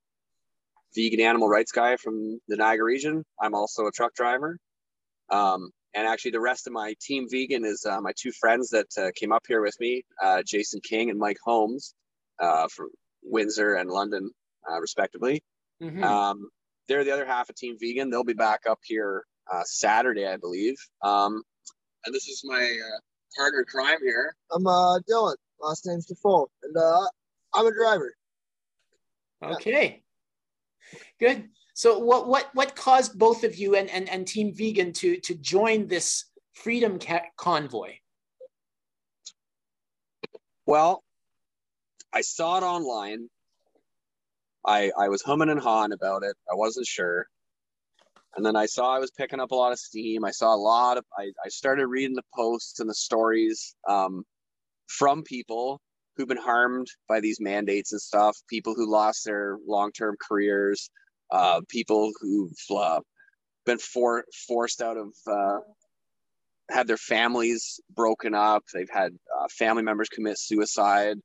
Speaker 9: vegan animal rights guy from the Niagara region. I'm also a truck driver. Um, and actually, the rest of my team vegan is uh, my two friends that uh, came up here with me, uh, Jason King and Mike Holmes uh, from Windsor and London. uh, respectively.
Speaker 5: Mhm.
Speaker 9: Um, they're the other half of Team Vegan. They'll be back up here uh, Saturday, I believe. Um, and this is my uh, partner in crime here.
Speaker 10: I'm uh Dylan. Last name's Defoe, and uh I'm a driver.
Speaker 5: Okay. Good. So what what what caused both of you and and, and Team Vegan to to join this freedom convoy?
Speaker 9: Well, I saw it online. I I was humming and hawing about it. I wasn't sure. And then I saw I was picking up a lot of steam. I saw a lot of I, I started reading the posts and the stories um, from people who've been harmed by these mandates and stuff, people who lost their long-term careers, uh, people who've uh, been for, forced out of uh, had their families broken up. They've had uh, family members commit suicide.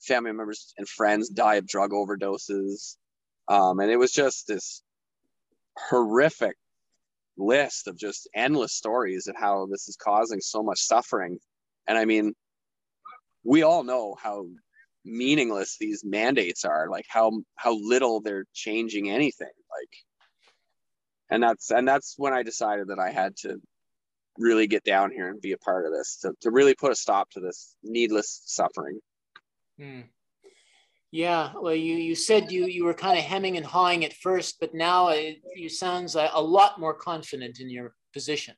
Speaker 9: Family members and friends die of drug overdoses. Um, and it was just this horrific list of just endless stories of how this is causing so much suffering. And I mean, we all know how meaningless these mandates are, like how how little they're changing anything. Like and that's and that's when I decided that I had to really get down here and be a part of this to, to really put a stop to this needless suffering.
Speaker 5: Hmm. Yeah, well, you you said you you were kind of hemming and hawing at first, but now it, you sounds a, a lot more confident in your position.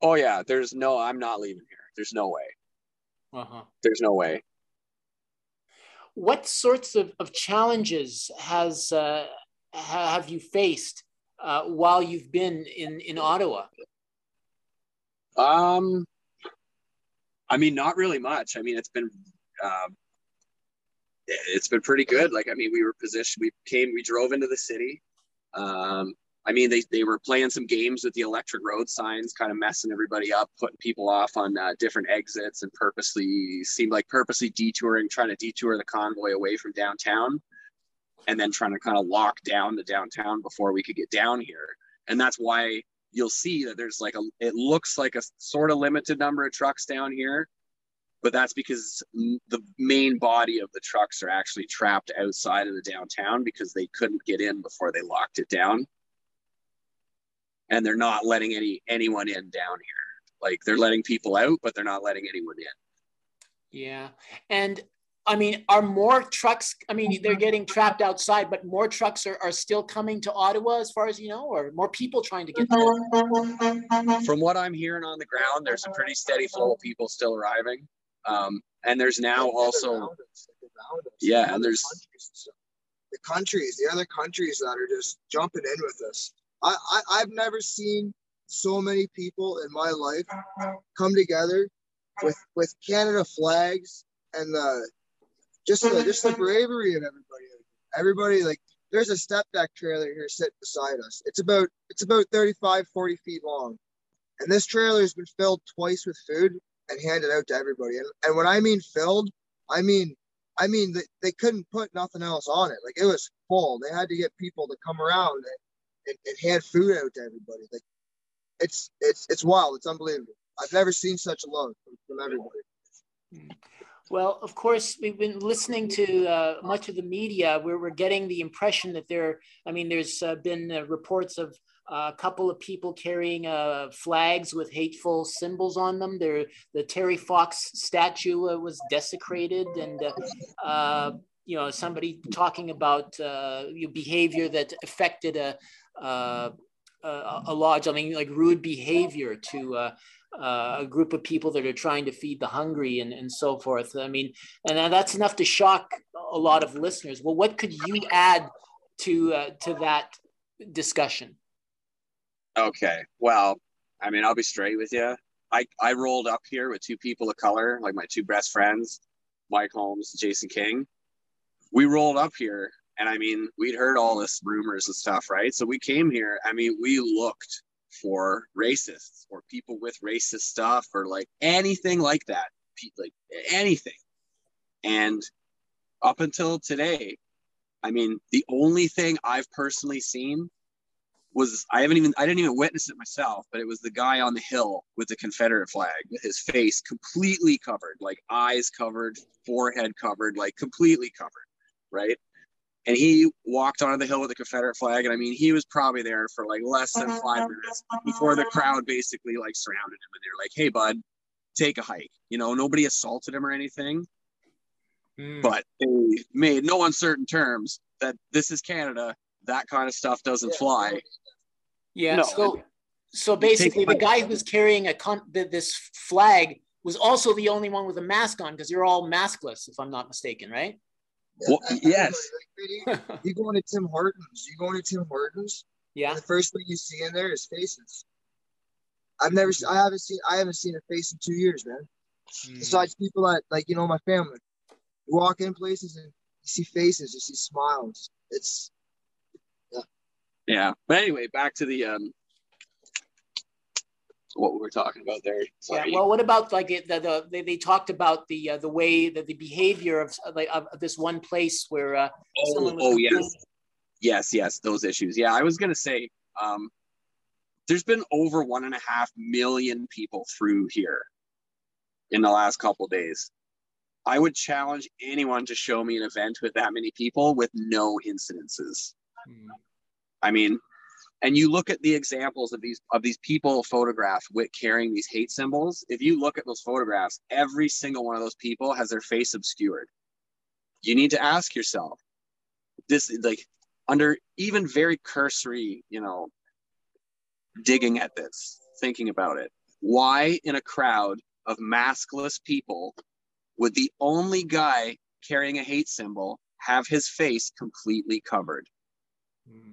Speaker 9: Oh yeah, there's no I'm not leaving here. There's no way.
Speaker 5: Uh-huh.
Speaker 9: There's no way.
Speaker 5: What sorts of, of challenges has uh, ha- have you faced uh, while you've been in in Ottawa?
Speaker 9: Um, I mean, not really much. I mean, it's been, um, it's been pretty good. Like, I mean, we were positioned, we came, we drove into the city. Um, I mean, they, they were playing some games with the electric road signs, kind of messing everybody up, putting people off on uh, different exits and purposely seemed like purposely detouring, trying to detour the convoy away from downtown and then trying to kind of lock down the downtown before we could get down here. And that's why you'll see that there's like a it looks like a sort of limited number of trucks down here but that's because the main body of the trucks are actually trapped outside of the downtown because they couldn't get in before they locked it down and they're not letting any anyone in down here like they're letting people out but they're not letting anyone in
Speaker 5: Yeah, and I mean, are more trucks? I mean, they're getting trapped outside, but more trucks are, are still coming to Ottawa, as far as you know, or more people trying to get there.
Speaker 9: from what i'm hearing on the ground there's a pretty steady flow of people still arriving um, and there's now also yeah and there's
Speaker 10: the countries, the other countries that are just jumping in with us. I, I I've never seen so many people in my life come together with with Canada flags and the just the just the bravery of everybody. Everybody like there's a step deck trailer here sitting beside us. It's about it's about 35, 40 feet long. And this trailer has been filled twice with food and handed out to everybody. And, and when I mean filled, I mean I mean they, they couldn't put nothing else on it. Like it was full. They had to get people to come around and, and, and hand food out to everybody. Like it's it's it's wild. It's unbelievable. I've never seen such love from, from everybody.
Speaker 5: Well, of course, we've been listening to uh, much of the media where we're getting the impression that there, I mean, there's uh, been uh, reports of a couple of people carrying uh, flags with hateful symbols on them. There, the Terry Fox statue uh, was desecrated, and uh, uh, you know somebody talking about uh, behavior that affected a, uh, a lodge. I mean, like rude behavior to. Uh, uh, a group of people that are trying to feed the hungry and, and so forth. I mean, and that's enough to shock a lot of listeners. Well, what could you add to uh, to that discussion?
Speaker 9: Okay. Well, I mean, I'll be straight with you. I, I rolled up here with two people of color, like my two best friends, Mike Holmes Jason King. We rolled up here, and I mean, we'd heard all this rumors and stuff, right? So we came here. I mean, we looked for racists or people with racist stuff or like anything like that, like anything. And up until today, I mean, the only thing I've personally seen was I haven't even I didn't even witness it myself, but it was the guy on the hill with the Confederate flag with his face completely covered, like eyes covered, forehead covered, like completely covered, right? And he walked onto the hill with the Confederate flag. And I mean, he was probably there for like less than five minutes before the crowd basically like surrounded him and they're like, "Hey, bud, take a hike." You know, nobody assaulted him or anything,
Speaker 5: Mm.
Speaker 9: but they made no uncertain terms that this is Canada. That kind of stuff doesn't fly.
Speaker 5: Yeah.
Speaker 9: No.
Speaker 5: So, so basically, the guy who was carrying a con- th- this flag was also the only one with a mask on because you're all maskless, if I'm not mistaken, right?
Speaker 9: Well, yes.
Speaker 10: like, really, you go into Tim Hortons, you go into Tim Hortons,
Speaker 5: Yeah.
Speaker 10: the first thing you see in there is faces. I've never, se- I haven't seen, I haven't seen a face in two years, man.
Speaker 5: Mm.
Speaker 10: Besides people that, like, you know, my family. You walk in places and you see faces, you see smiles. It's,
Speaker 9: Yeah. But anyway, back to the um what we were talking about there.
Speaker 5: Yeah. Well, what about like it, the, the they, they talked about the uh, the way that the behavior of like of this one place where uh,
Speaker 9: oh,
Speaker 5: someone was
Speaker 9: oh
Speaker 5: complaining-
Speaker 9: yes. Yes, yes, those issues. Yeah, I was gonna say, um, there's been over one and a half million people through here in the last couple days. I would challenge anyone to show me an event with that many people with no incidences.
Speaker 5: Hmm.
Speaker 9: I mean, and you look at the examples of these of these people photographed with carrying these hate symbols. If you look at those photographs, every single one of those people has their face obscured. You need to ask yourself, this like under even very cursory, you know, digging at this, thinking about it, why in a crowd of maskless people would the only guy carrying a hate symbol have his face completely covered?
Speaker 5: Hmm.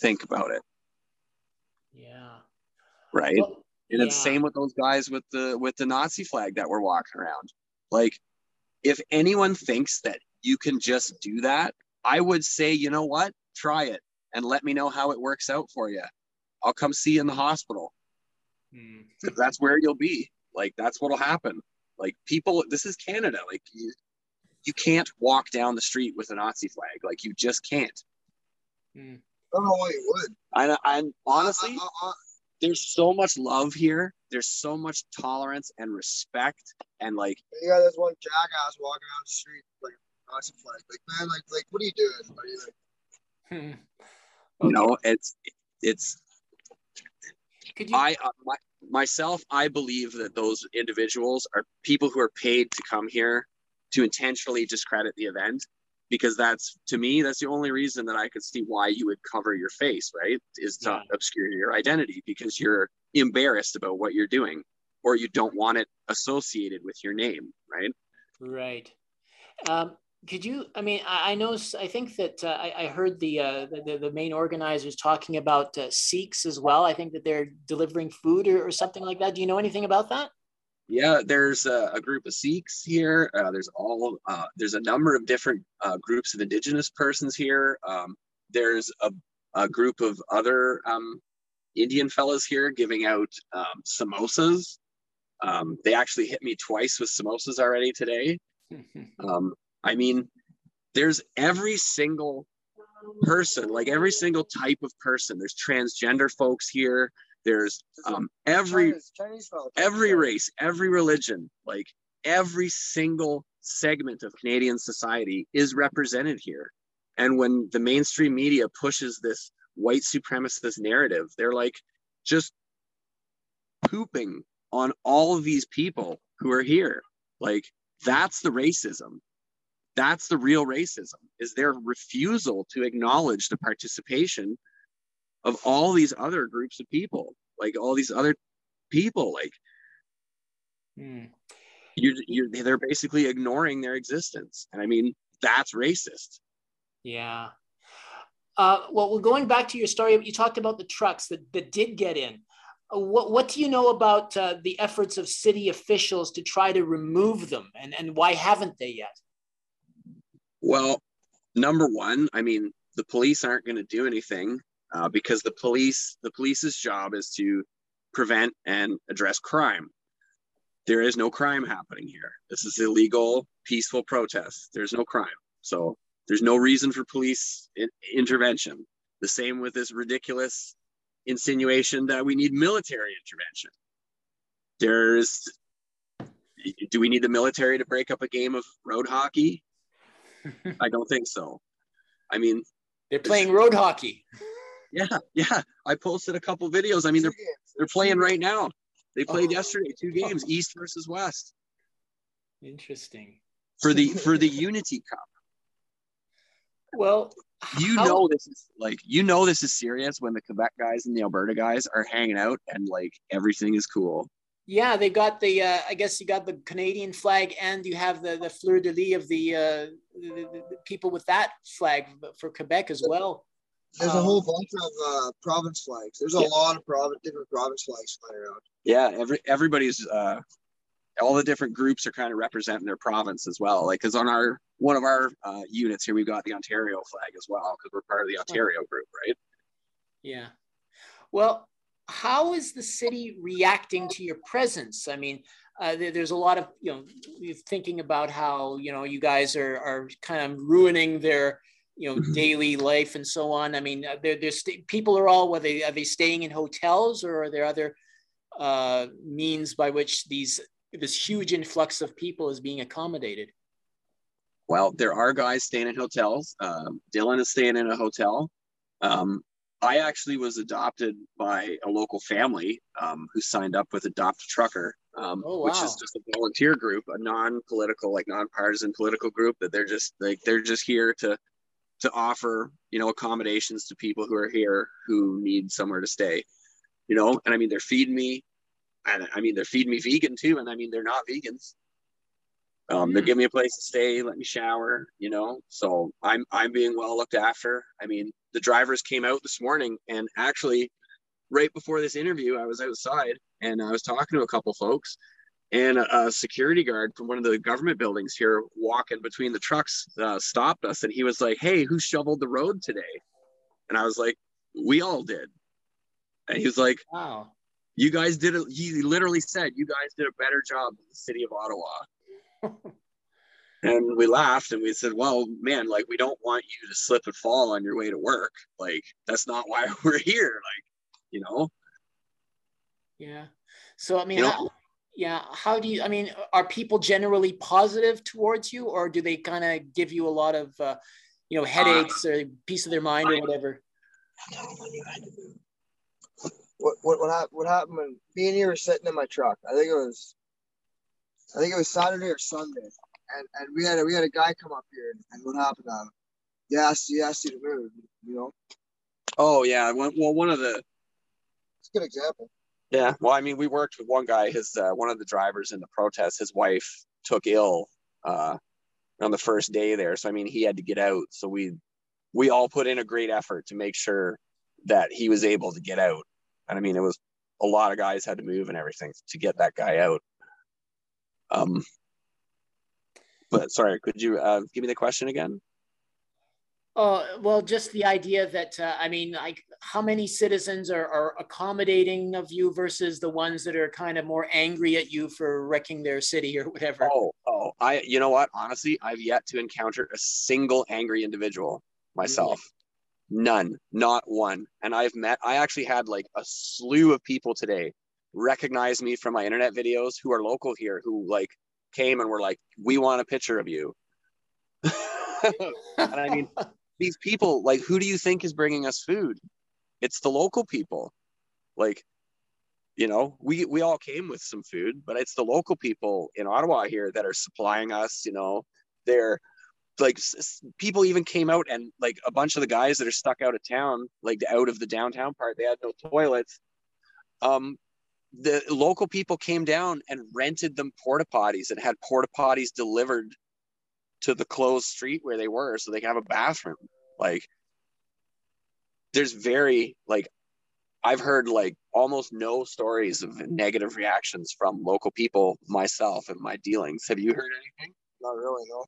Speaker 9: Think about it,
Speaker 5: Yeah.
Speaker 9: right?
Speaker 5: Well,
Speaker 9: and it's
Speaker 5: yeah.
Speaker 9: same with those guys with the with the Nazi flag that were walking around. Like, if anyone thinks that you can just do that, I would say, you know what? Try it and let me know how it works out for you. I'll come see you in the hospital. 'Cause That's where you'll be. Like, that's what'll happen. Like, people, this is Canada. Like, you, you can't walk down the street with a Nazi flag. Like, you just can't.
Speaker 5: Hmm.
Speaker 10: I don't know why you would.
Speaker 9: I, I'm honestly,
Speaker 10: I, I, I,
Speaker 9: there's so much love here. There's so much tolerance and respect. And like,
Speaker 10: you got this one jackass walking down the street like a Nazi flag. Like, man, like, like, what are you doing? Are you like,
Speaker 5: Hmm.
Speaker 9: you know, it's, it's,
Speaker 5: Could you?
Speaker 9: I, uh, my, myself, I believe that those individuals are people who are paid to come here to intentionally discredit the event because that's to me that's the only reason that I could see why you would cover your face, right? Is to
Speaker 5: Yeah.
Speaker 9: obscure your identity because you're embarrassed about what you're doing or you don't want it associated with your name, right?
Speaker 5: Right. Um, could you? I mean, I, I know. I think that uh, I, I heard the, uh, the the main organizers talking about uh, Sikhs as well. I think that they're delivering food or, or something like that. Do you know anything about that?
Speaker 9: Yeah, there's a, a group of Sikhs here. Uh, there's all uh, there's a number of different uh, groups of Indigenous persons here. Um, there's a, a group of other um, Indian fellows here giving out um, samosas. Um, they actually hit me twice with samosas already today. Um, I mean, there's every single person, like every single type of person. There's transgender folks here. There's um, every
Speaker 10: Chinese, Chinese
Speaker 9: every race, every religion, like every single segment of Canadian society is represented here. And when the mainstream media pushes this white supremacist narrative, they're like just pooping on all of these people who are here. Like that's the racism. That's the real racism is their refusal to acknowledge the participation of all these other groups of people, like all these other people, like
Speaker 5: Hmm.
Speaker 9: you're, you're they're basically ignoring their existence and i mean that's racist
Speaker 5: Yeah. Uh, well, well, going back to your story, you talked about the trucks that, that did get in. Uh, what, what do you know about uh, the efforts of city officials to try to remove them, and, and why haven't they yet?
Speaker 9: well number one i mean the police aren't going to do anything uh, because the police the police's job is to prevent and address crime. There is no crime happening here. This is illegal peaceful protest. There's no crime. So there's no reason for police in- intervention. The same with this ridiculous insinuation that we need military intervention. There's do we need the military to break up a game of road hockey? I don't think so. I mean,
Speaker 5: they're playing road hockey.
Speaker 9: Yeah, yeah. I posted a couple videos. I mean, they're they're playing right now. They played oh. yesterday, two games, East versus West.
Speaker 5: Interesting.
Speaker 9: For the for the Unity Cup.
Speaker 5: Well,
Speaker 9: you how... know this is like you know this is serious when the Quebec guys and the Alberta guys are hanging out and like everything is cool.
Speaker 5: Yeah, they got the. Uh, I guess you got the Canadian flag, and you have the the fleur de lis of the, uh, the, the, people with that flag for Quebec as well.
Speaker 10: There's um, a whole bunch of uh, province flags. There's a yeah. lot of province, different province flags flying around.
Speaker 9: Yeah, every everybody's uh, all the different groups are kind of representing their province as well. Like, because on our one of our uh, units here, we've got the Ontario flag as well because we're part of the Ontario group, right?
Speaker 5: Yeah. Well, how is the city reacting to your presence? I mean, uh, there, there's a lot of you know you've thinking about how you know you guys are are kind of ruining their you know daily life and so on. I mean uh, there's people are all whether are they staying in hotels or are there other uh, means by which these this huge influx of people is being accommodated?
Speaker 9: Well there are guys staying in hotels. Um, dylan is staying in a hotel. Um, i actually was adopted by a local family um, who signed up with adopt a trucker um, oh, wow. which is just a volunteer group a non-political like non-partisan political group that they're just like they're just here to to offer you know accommodations to people who are here who need somewhere to stay you know? And i mean they're feeding me and i mean they're feeding me vegan too and i mean they're not vegans. Um, they're giving me a place to stay let me shower you know? So i'm i'm being well looked after. I mean the drivers came out this morning and actually right before this interview i was outside and i was talking to a couple folks and a, security guard from one of the government buildings here walking between the trucks uh, stopped us and he was like hey who shoveled the road today? And i was like we all did. And he was like
Speaker 5: wow.
Speaker 9: You guys did it he literally said you guys did a better job than the city of ottawa. And we laughed and we said well man like we don't want you to slip and fall on your way to work. Like that's not why we're here like you know?
Speaker 5: Yeah. So i mean you know, yeah how do you i mean are people generally positive towards you or do they kind of give you a lot of uh, you know headaches uh, or piece of their mind or whatever?
Speaker 10: What what what happened, what happened when me and you were sitting in my truck i think it was i think it was saturday or sunday and and we had a we had a guy come up here and, and what happened to him he asked he asked you to move you know?
Speaker 9: Oh yeah well one of the
Speaker 10: it's a good example
Speaker 9: yeah, well, I mean, we worked with one guy. His uh, one of the drivers in the protest, his wife took ill uh, on the first day there, so I mean, he had to get out. So we we all put in a great effort to make sure that he was able to get out. And I mean, it was a lot of guys had to move and everything to get that guy out. Um, but sorry, could you uh, give me the question again?
Speaker 5: Oh, well, just the idea that, uh, I mean, like how many citizens are, are accommodating of you versus the ones that are kind of more angry at you for wrecking their city or whatever?
Speaker 9: Oh, oh, I, you know what? Honestly, I've yet to encounter a single angry individual myself. None, not one. And I've met, I actually had like a slew of people today recognize me from my internet videos who are local here who like came and were like, we want a picture of you. and I mean, these people like who do you think is bringing us food? It's the local people. Like you know we we all came with some food but it's the local people in ottawa here that are supplying us you know? They're like people even came out and like a bunch of the guys that are stuck out of town like out of the downtown part they had no toilets. Um the local people came down and rented them porta potties and had porta potties delivered to the closed street where they were so they can have a bathroom like there's very like I've heard like almost no stories of negative reactions from local people myself and my dealings. Have you heard anything?
Speaker 10: Not really, no.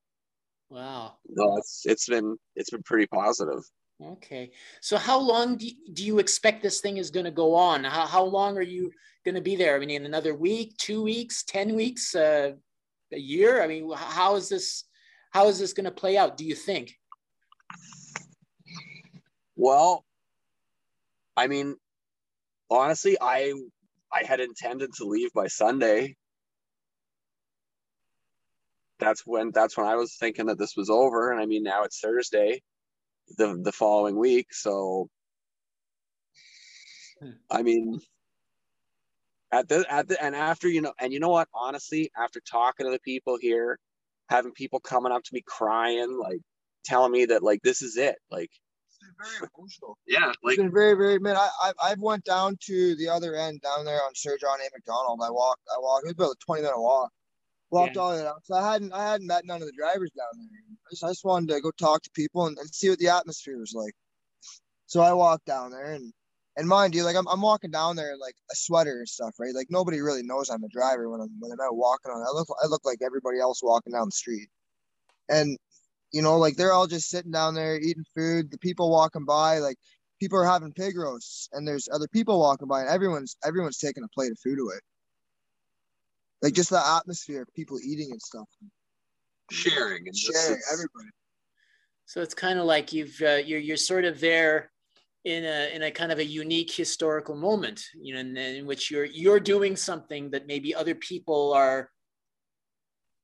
Speaker 5: Wow.
Speaker 9: No, it's it's been it's been pretty positive.
Speaker 5: Okay. So how long do you, do you expect this thing is going to go on? How, how long are you going to be there? I mean, in another week, two weeks, 10 weeks, uh, a year? I mean, how is this, how is this going to play out? Do you think?
Speaker 9: Well, I mean, honestly, I I had intended to leave by Sunday. That's when that's when I was thinking that this was over, and I mean now it's Thursday. the the following week. So, hmm. I mean, at the at the and after you know, and you know what? Honestly, after talking to the people here, having people coming up to me crying, like telling me that like this is it, like
Speaker 10: very emotional.
Speaker 9: Yeah,
Speaker 10: like it's been very, very. Man, I, I I've went down to the other end down there on Sir John A. Macdonald. I walked, I walked. It was about a twenty minute walk. Walked yeah. all the way down. So I hadn't, I hadn't met none of the drivers down there. I just, I just wanted to go talk to people and, and see what the atmosphere was like. So I walked down there and and mind you, like I'm, I'm walking down there like a sweater and stuff, right? Like nobody really knows I'm a driver when I'm when I'm out walking on. I look I look like everybody else walking down the street, and you know, like they're all just sitting down there eating food. The people walking by, like people are having pig roasts, and there's other people walking by, and everyone's everyone's taking a plate of food away. Like just the atmosphere of people eating and stuff.
Speaker 9: Sharing
Speaker 10: and sharing everybody.
Speaker 1: So it's kind of like you've uh, you're you're sort of there in a in a kind of a unique historical moment, you know, in, in which you're you're doing something that maybe other people are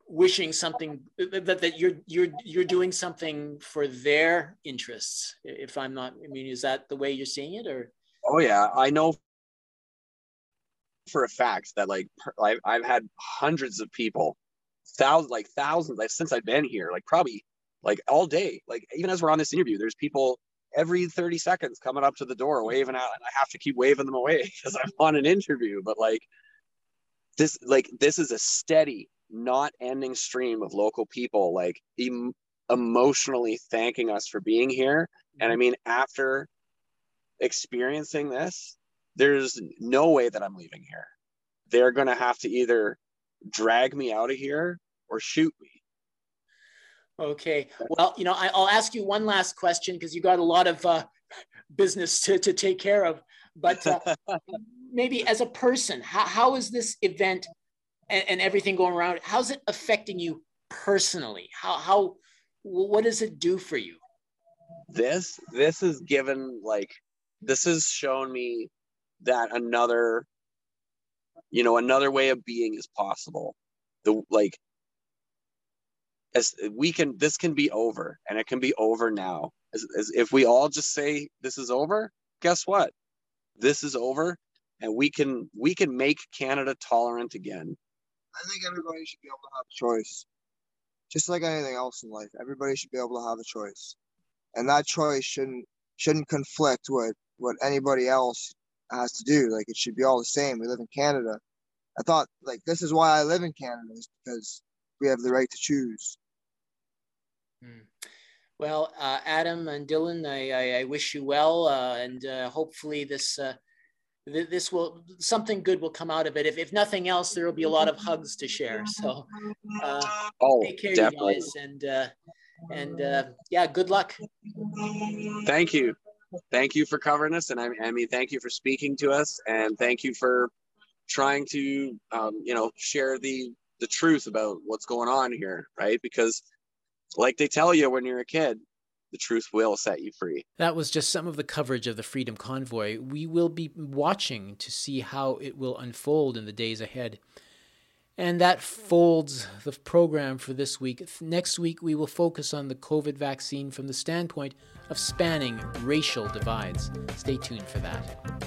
Speaker 1: wishing something that, that you're you're you're doing something for their interests if i'm not i mean is that the way you're seeing it or?
Speaker 9: Oh yeah. I know for a fact that like I've, I've had hundreds of people thousands like thousands like since i've been here like probably like all day like even as we're on this interview there's people every 30 seconds coming up to the door waving out and i have to keep waving them away because i'm on an interview but like this like this is a steady not ending stream of local people like em- emotionally thanking us for being here. And I mm-hmm. mean, after experiencing this, there's no way that I'm leaving here. They're going to have to either drag me out of here or shoot me.
Speaker 1: Okay. Well, you know, I, will ask you one last question because you got a lot of uh, business to, to take care of. But uh, maybe as a person, how, how is this event and, and everything going around, how's it affecting you personally? How how what does it do for you?
Speaker 9: This this is given like this has shown me that another you know another way of being is possible the like as we can this can be over and it can be over now as, as if we all just say this is over guess what this is over and we can we can make canada tolerant again
Speaker 10: I think everybody should be able to have a choice. Just like anything else in life, everybody should be able to have a choice. And that choice shouldn't shouldn't conflict with what anybody else has to do. Like it should be all the same. We live in Canada. I thought like this is why I live in Canada is because we have the right to choose.
Speaker 1: Well, uh, Adam and Dylan, I, I, I wish you well, uh, and uh, hopefully this uh, this will something good will come out of it. If, if nothing else, there will be a lot of hugs to share. So uh, oh, take care, definitely. you guys, and uh, and uh, yeah, good luck.
Speaker 9: Thank you, thank you for covering us, and I, I mean, thank you for speaking to us, and thank you for trying to um, you know share the the truth about what's going on here, right? Because like they tell you when you're a kid, the truth will set you free.
Speaker 1: That was just some of the coverage of the Freedom Convoy. We will be watching to see how it will unfold in the days ahead. And that folds the program for this week. Next week, we will focus on the COVID vaccine from the standpoint of spanning racial divides. Stay tuned for that.